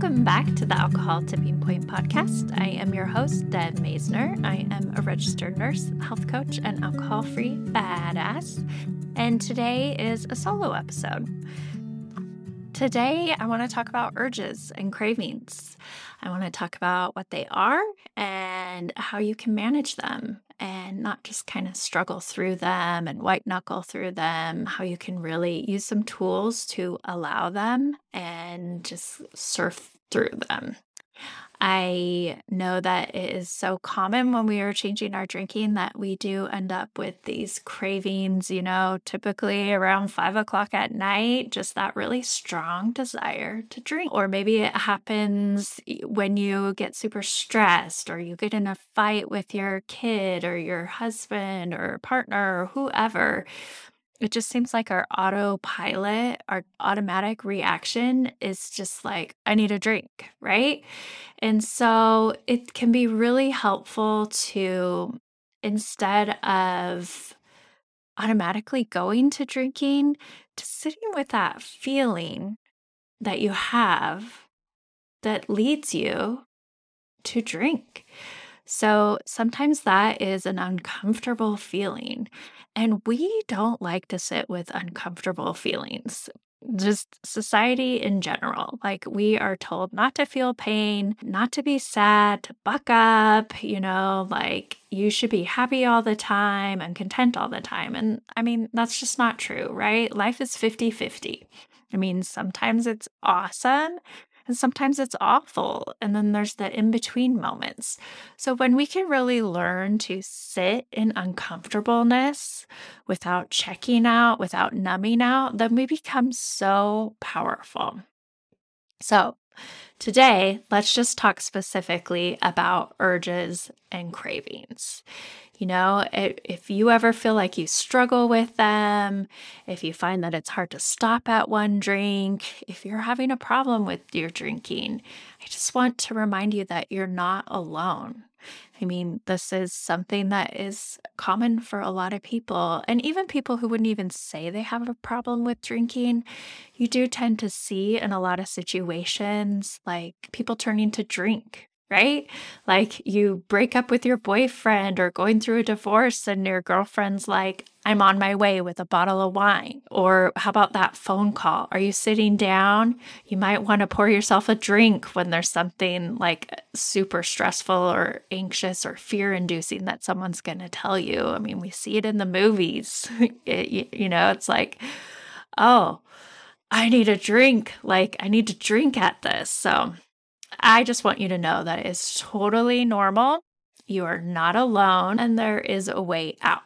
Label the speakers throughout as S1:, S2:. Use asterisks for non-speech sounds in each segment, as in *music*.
S1: Welcome back to the Alcohol Tipping Point podcast. I am your host, Deb Masner. I am a registered nurse, health coach, and alcohol free badass. And today is a solo episode. Today, I want to talk about urges and cravings. I want to talk about what they are and how you can manage them and not just kind of struggle through them and white knuckle through them, how you can really use some tools to allow them and just surf through them. I know that it is so common when we are changing our drinking that we do end up with these cravings, you know, typically around five o'clock at night, just that really strong desire to drink. Or maybe it happens when you get super stressed or you get in a fight with your kid or your husband or partner or whoever it just seems like our autopilot, our automatic reaction is just like, I need a drink, right? And so it can be really helpful to, instead of automatically going to drinking, to sitting with that feeling that you have that leads you to drink. So sometimes that is an uncomfortable feeling. And we don't like to sit with uncomfortable feelings. Just society in general. Like, we are told not to feel pain, not to be sad, to buck up, you know, like you should be happy all the time and content all the time. And I mean, that's just not true, right? Life is 50 50. I mean, sometimes it's awesome and sometimes it's awful. And then there's the in between moments. So when we can really learn to sit in uncomfortableness without checking out, without numbing out, then we become so powerful. So today, let's just talk specifically about urges and cravings. You know, if you ever feel like you struggle with them, if you find that it's hard to stop at one drink, if you're having a problem with your drinking, I just want to remind you that you're not alone. I mean, this is something that is common for a lot of people, and even people who wouldn't even say they have a problem with drinking. You do tend to see in a lot of situations like people turning to drink right? Like you break up with your boyfriend or going through a divorce, and your girlfriend's like, I'm on my way with a bottle of wine. Or how about that phone call? Are you sitting down? You might want to pour yourself a drink when there's something like super stressful or anxious or fear inducing that someone's going to tell you. I mean, we see it in the movies. *laughs* it, you know, it's like, oh, I need a drink. Like, I need to drink at this. So, I just want you to know that it's totally normal. You are not alone, and there is a way out.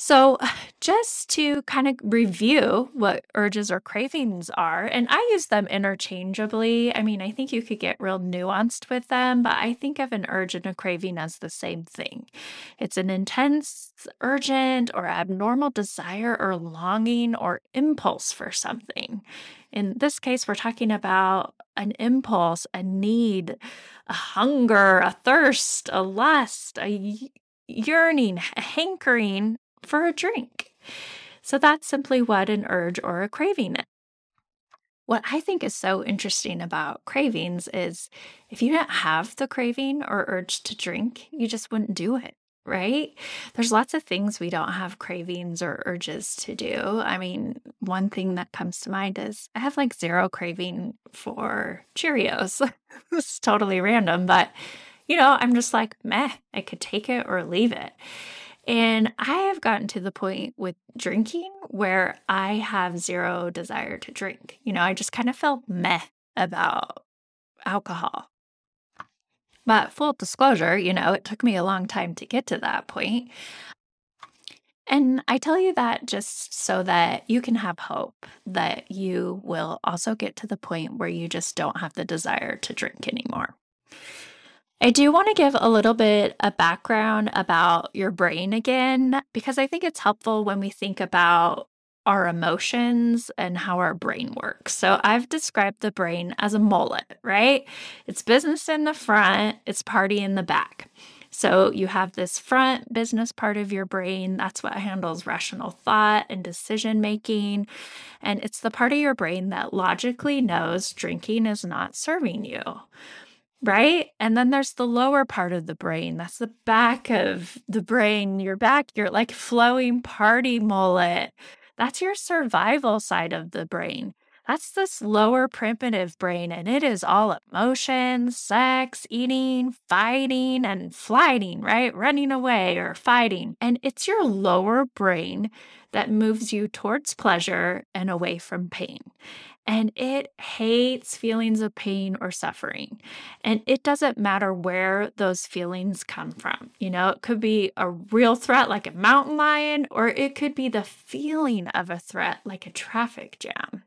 S1: So, *sighs* just to kind of review what urges or cravings are, and I use them interchangeably. I mean, I think you could get real nuanced with them, but I think of an urge and a craving as the same thing. It's an intense, urgent, or abnormal desire or longing or impulse for something. In this case, we're talking about an impulse, a need, a hunger, a thirst, a lust, a yearning, hankering for a drink. So that's simply what an urge or a craving is. What I think is so interesting about cravings is if you didn't have the craving or urge to drink, you just wouldn't do it right? There's lots of things we don't have cravings or urges to do. I mean, one thing that comes to mind is I have like zero craving for Cheerios. *laughs* it's totally random, but you know, I'm just like, meh, I could take it or leave it. And I have gotten to the point with drinking where I have zero desire to drink. You know, I just kind of felt meh about alcohol. But full disclosure, you know, it took me a long time to get to that point. And I tell you that just so that you can have hope that you will also get to the point where you just don't have the desire to drink anymore. I do want to give a little bit of background about your brain again, because I think it's helpful when we think about our emotions and how our brain works. So I've described the brain as a mullet, right? It's business in the front, it's party in the back. So you have this front business part of your brain. That's what handles rational thought and decision making. And it's the part of your brain that logically knows drinking is not serving you. Right. And then there's the lower part of the brain. That's the back of the brain, your back, your like flowing party mullet. That's your survival side of the brain. That's this lower primitive brain, and it is all emotions, sex, eating, fighting, and flighting, right? Running away or fighting. And it's your lower brain that moves you towards pleasure and away from pain. And it hates feelings of pain or suffering. And it doesn't matter where those feelings come from. You know, it could be a real threat like a mountain lion, or it could be the feeling of a threat like a traffic jam.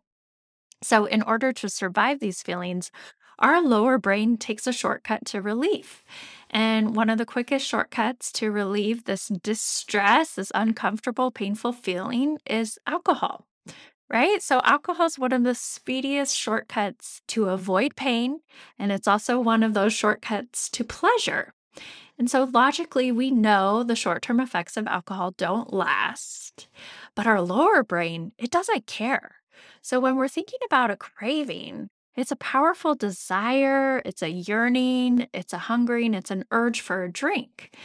S1: So, in order to survive these feelings, our lower brain takes a shortcut to relief. And one of the quickest shortcuts to relieve this distress, this uncomfortable, painful feeling, is alcohol, right? So, alcohol is one of the speediest shortcuts to avoid pain. And it's also one of those shortcuts to pleasure. And so, logically, we know the short term effects of alcohol don't last, but our lower brain, it doesn't care. So when we're thinking about a craving, it's a powerful desire, it's a yearning, it's a hungering, it's an urge for a drink.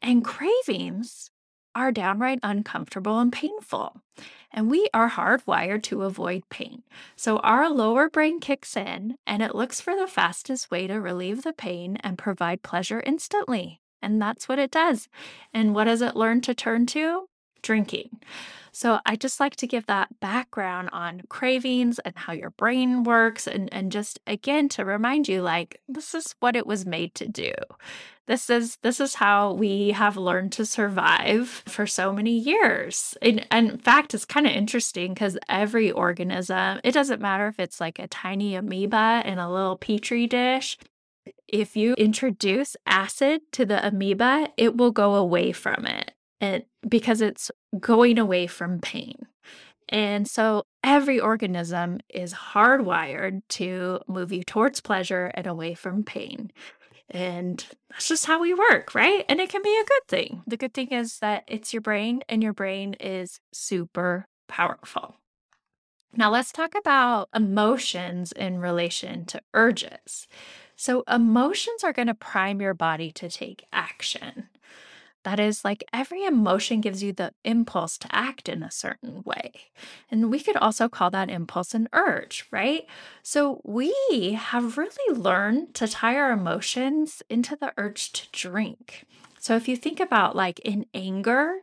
S1: And cravings are downright uncomfortable and painful. And we are hardwired to avoid pain. So our lower brain kicks in and it looks for the fastest way to relieve the pain and provide pleasure instantly. And that's what it does. And what does it learn to turn to? Drinking. So I just like to give that background on cravings and how your brain works and and just again to remind you like this is what it was made to do. This is this is how we have learned to survive for so many years. And, in fact, it's kind of interesting because every organism, it doesn't matter if it's like a tiny amoeba in a little petri dish, if you introduce acid to the amoeba, it will go away from it and because it's going away from pain. And so every organism is hardwired to move you towards pleasure and away from pain. And that's just how we work, right? And it can be a good thing. The good thing is that it's your brain, and your brain is super powerful. Now, let's talk about emotions in relation to urges. So, emotions are going to prime your body to take action. That is like every emotion gives you the impulse to act in a certain way. And we could also call that impulse an urge, right? So we have really learned to tie our emotions into the urge to drink. So if you think about like in anger,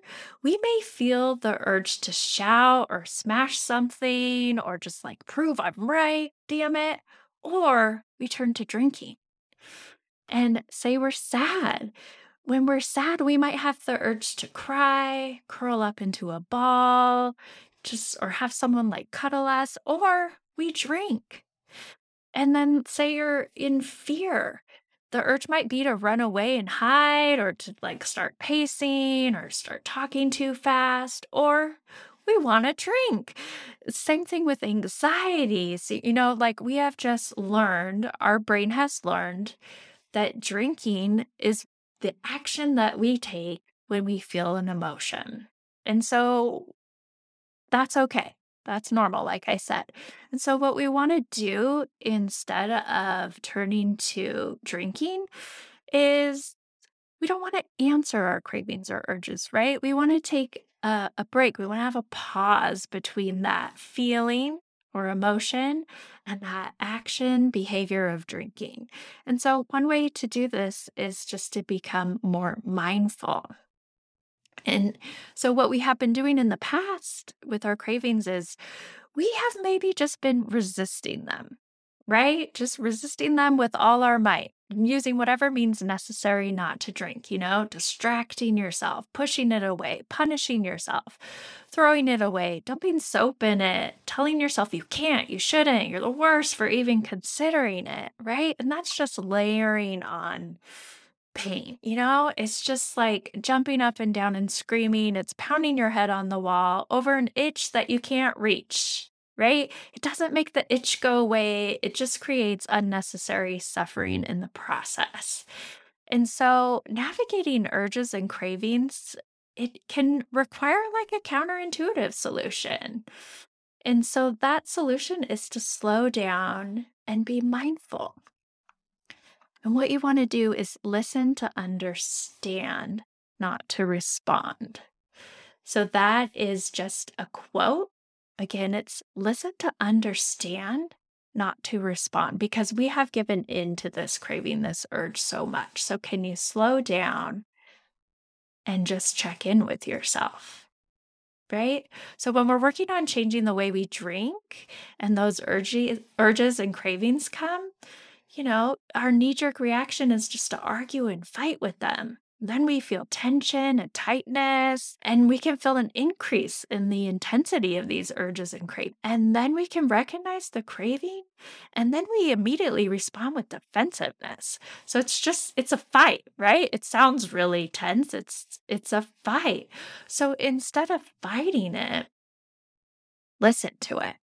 S1: we may feel the urge to shout or smash something or just like prove I'm right, damn it. Or we turn to drinking. And say we're sad when we're sad, we might have the urge to cry, curl up into a ball, just or have someone like cuddle us, or we drink. And then say you're in fear. The urge might be to run away and hide or to like start pacing or start talking too fast or we want to drink. Same thing with anxiety. So, you know, like we have just learned, our brain has learned that drinking is the action that we take when we feel an emotion. And so that's okay. That's normal, like I said. And so, what we want to do instead of turning to drinking is we don't want to answer our cravings or urges, right? We want to take a, a break. We want to have a pause between that feeling or emotion and that action behavior of drinking. And so, one way to do this is just to become more mindful. And so, what we have been doing in the past with our cravings is we have maybe just been resisting them right? Just resisting them with all our might, using whatever means necessary not to drink, you know, distracting yourself, pushing it away, punishing yourself, throwing it away, dumping soap in it, telling yourself you can't, you shouldn't, you're the worst for even considering it, right? And that's just layering on pain, you know? It's just like jumping up and down and screaming. It's pounding your head on the wall over an itch that you can't reach right? It doesn't make the itch go away, it just creates unnecessary suffering in the process. And so navigating urges and cravings, it can require like a counterintuitive solution. And so that solution is to slow down and be mindful. And what you want to do is listen to understand, not to respond. So that is just a quote. Again, it's listen to understand, not to respond, because we have given in to this craving, this urge so much. So, can you slow down and just check in with yourself? Right? So, when we're working on changing the way we drink and those urges, urges and cravings come, you know, our knee jerk reaction is just to argue and fight with them. Then we feel tension and tightness, and we can feel an increase in the intensity of these urges and cravings. And then we can recognize the craving, and then we immediately respond with defensiveness. So it's just it's a fight, right? It sounds really tense. It's it's a fight. So instead of fighting it, listen to it.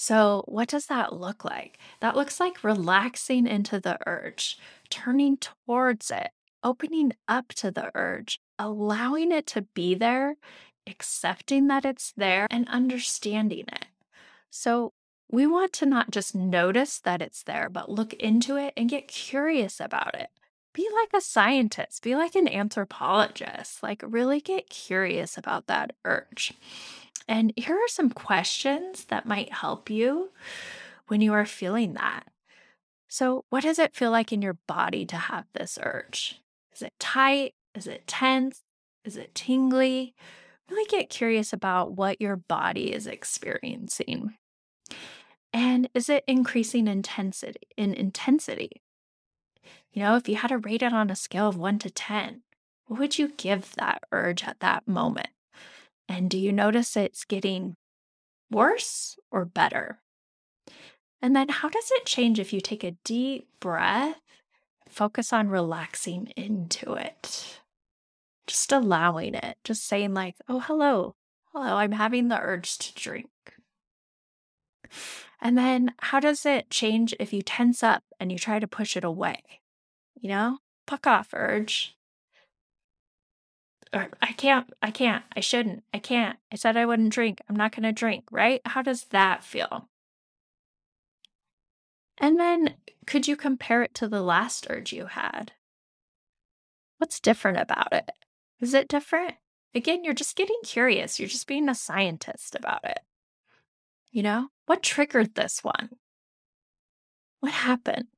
S1: So, what does that look like? That looks like relaxing into the urge, turning towards it, opening up to the urge, allowing it to be there, accepting that it's there, and understanding it. So, we want to not just notice that it's there, but look into it and get curious about it. Be like a scientist, be like an anthropologist, like really get curious about that urge. And here are some questions that might help you when you are feeling that. So, what does it feel like in your body to have this urge? Is it tight? Is it tense? Is it tingly? Really get curious about what your body is experiencing. And is it increasing intensity in intensity? You know, if you had to rate it on a scale of 1 to 10, what would you give that urge at that moment? And do you notice it's getting worse or better? And then how does it change if you take a deep breath focus on relaxing into it. Just allowing it, just saying, like, oh, hello, hello, I'm having the urge to drink. And then how does it change if you tense up and you try to push it away? You know, puck off, urge. Or I can't, I can't, I shouldn't, I can't. I said I wouldn't drink. I'm not going to drink, right? How does that feel? And then could you compare it to the last urge you had? What's different about it? Is it different? Again, you're just getting curious. You're just being a scientist about it. You know, what triggered this one? What happened?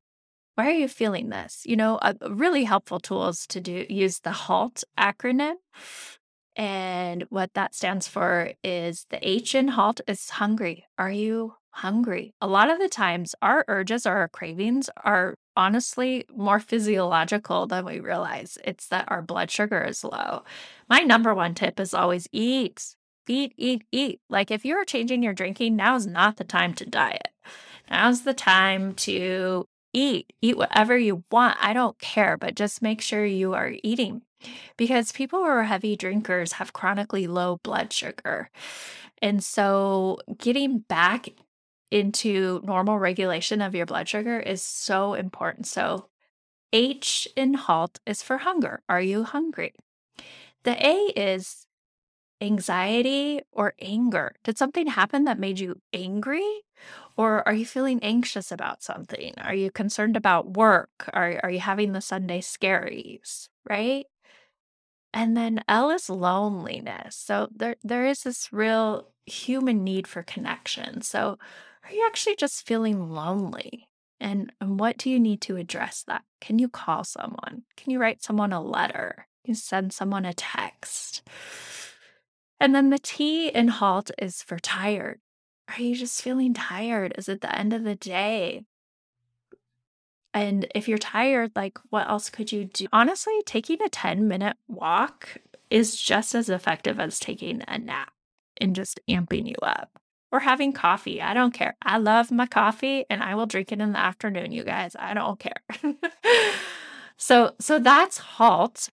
S1: Why are you feeling this? You know, a really helpful tools to do use the HALT acronym. And what that stands for is the H in HALT is hungry. Are you hungry. A lot of the times, our urges or our cravings are honestly more physiological than we realize. It's that our blood sugar is low. My number one tip is always eat, eat, eat, eat. Like if you're changing your drinking, now is not the time to diet. Now's the time to eat. Eat whatever you want. I don't care, but just make sure you are eating because people who are heavy drinkers have chronically low blood sugar. And so getting back into normal regulation of your blood sugar is so important. So, H in HALT is for hunger. Are you hungry? The A is anxiety or anger. Did something happen that made you angry? Or are you feeling anxious about something? Are you concerned about work? Are, are you having the Sunday scaries? Right? And then L is loneliness. So there there is this real human need for connection. So are you actually just feeling lonely? And, and what do you need to address that? Can you call someone? Can you write someone a letter? Can you send someone a text? And then the T in halt is for tired. Are you just feeling tired? Is it the end of the day? And if you're tired, like what else could you do? Honestly, taking a 10 minute walk is just as effective as taking a nap and just amping you up or having coffee. I don't care. I love my coffee and I will drink it in the afternoon, you guys. I don't care. *laughs* so so that's halt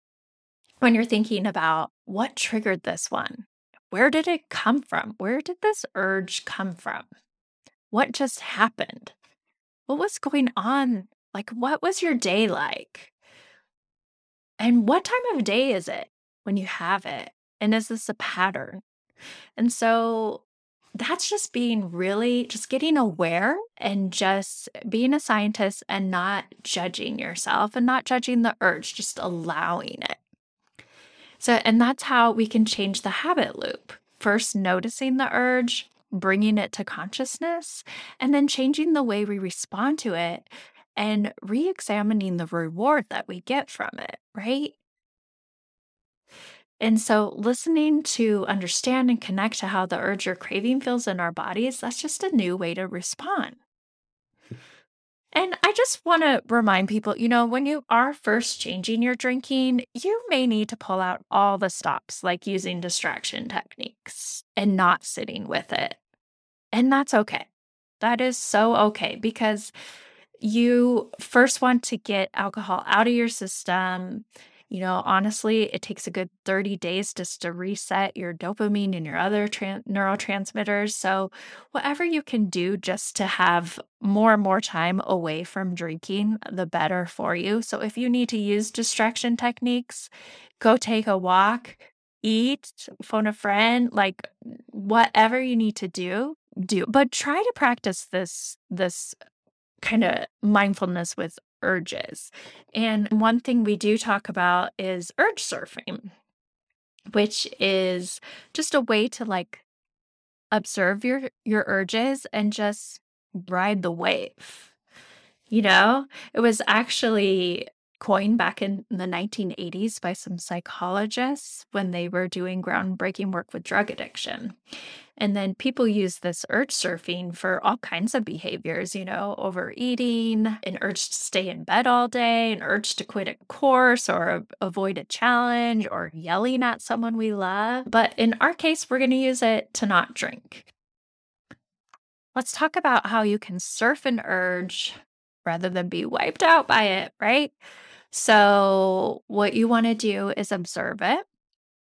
S1: when you're thinking about what triggered this one. Where did it come from? Where did this urge come from? What just happened? What was going on? Like what was your day like? And what time of day is it when you have it? And is this a pattern? And so that's just being really just getting aware and just being a scientist and not judging yourself and not judging the urge, just allowing it. So, and that's how we can change the habit loop. First, noticing the urge, bringing it to consciousness, and then changing the way we respond to it and re examining the reward that we get from it, right? And so, listening to understand and connect to how the urge or craving feels in our bodies, that's just a new way to respond. And I just want to remind people you know, when you are first changing your drinking, you may need to pull out all the stops, like using distraction techniques and not sitting with it. And that's okay. That is so okay because you first want to get alcohol out of your system you know, honestly, it takes a good 30 days just to reset your dopamine and your other tran- neurotransmitters. So, whatever you can do just to have more and more time away from drinking, the better for you. So, if you need to use distraction techniques, go take a walk, eat, phone a friend, like whatever you need to do, do. But try to practice this this kind of mindfulness with urges. And one thing we do talk about is urge surfing, which is just a way to like observe your your urges and just ride the wave. You know, it was actually coined back in the 1980s by some psychologists when they were doing groundbreaking work with drug addiction. And then people use this urge surfing for all kinds of behaviors, you know, overeating, an urge to stay in bed all day, an urge to quit a course or avoid a challenge or yelling at someone we love. But in our case, we're going to use it to not drink. Let's talk about how you can surf an urge rather than be wiped out by it, right? So, what you want to do is observe it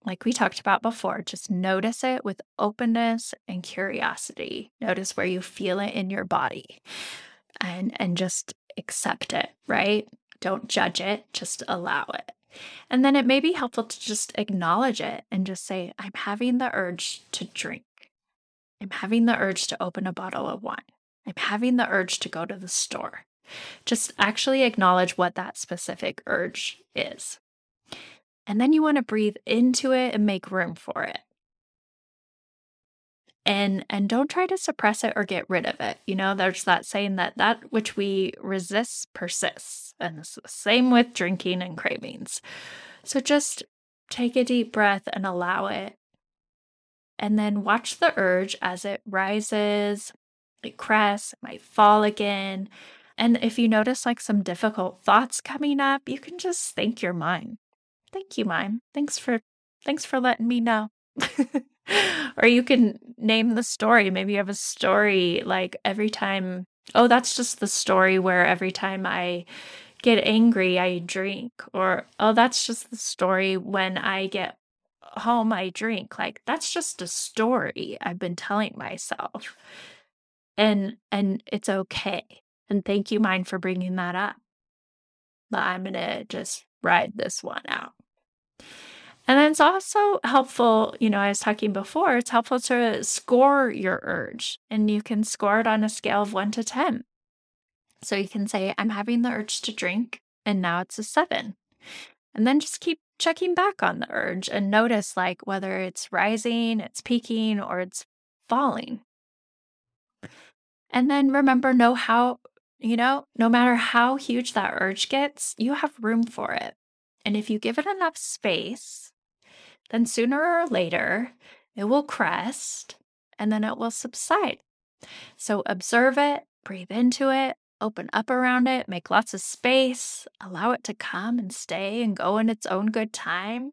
S1: like we talked about before, just notice it with openness and curiosity. Notice where you feel it in your body and and just accept it, right? Don't judge it, just allow it. And then it may be helpful to just acknowledge it and just say, I'm having the urge to drink. I'm having the urge to open a bottle of wine. I'm having the urge to go to the store. Just actually acknowledge what that specific urge is. And then you want to breathe into it and make room for it. And and don't try to suppress it or get rid of it. You know, there's that saying that that which we resist persists. And it's the same with drinking and cravings. So just take a deep breath and allow it. And then watch the urge as it rises, it crests, it might fall again. And if you notice like some difficult thoughts coming up, you can just thank your mind thank you, mind. Thanks for thanks for letting me know. *laughs* or you can name the story. Maybe you have a story like every time, oh, that's just the story where every time I get angry, I drink. Or, oh, that's just the story when I get home, I drink. Like, that's just a story I've been telling myself. And, and it's okay. And thank you, mine, for bringing that up. But I'm going to just ride this one out. And then it's also helpful, you know, I was talking before, it's helpful to score your urge and you can score it on a scale of one to 10. So you can say, I'm having the urge to drink, and now it's a seven. And then just keep checking back on the urge and notice like whether it's rising, it's peaking, or it's falling. And then remember, know how, you know, no matter how huge that urge gets, you have room for it. And if you give it enough space, then sooner or later it will crest and then it will subside. So observe it, breathe into it, open up around it, make lots of space, allow it to come and stay and go in its own good time.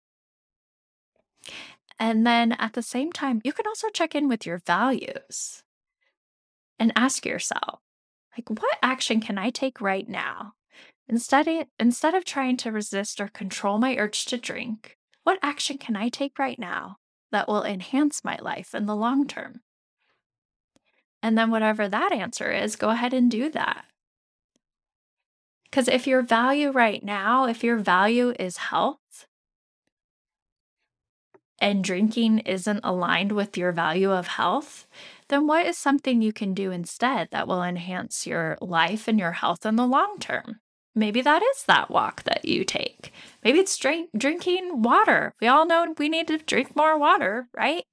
S1: And then at the same time, you can also check in with your values and ask yourself, like, what action can I take right now Instead, instead of trying to resist or control my urge to drink, what action can I take right now that will enhance my life in the long term? And then, whatever that answer is, go ahead and do that. Because if your value right now, if your value is health, and drinking isn't aligned with your value of health, then what is something you can do instead that will enhance your life and your health in the long term? Maybe that is that walk that you take. Maybe it's drink, drinking water. We all know we need to drink more water, right?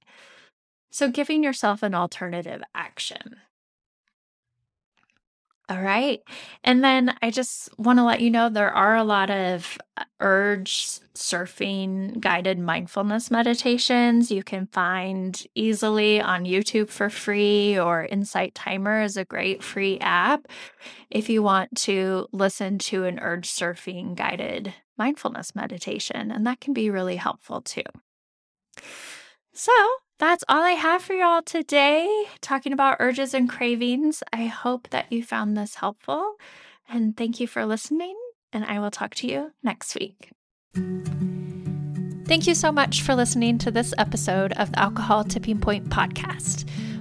S1: So, giving yourself an alternative action. All right. And then I just want to let you know there are a lot of uh, urge surfing guided mindfulness meditations you can find easily on YouTube for free, or Insight Timer is a great free app if you want to listen to an urge surfing guided mindfulness meditation. And that can be really helpful too. So, that's all I have for y'all today, talking about urges and cravings. I hope that you found this helpful. And thank you for listening. And I will talk to you next week. Thank you so much for listening to this episode of the Alcohol Tipping Point podcast.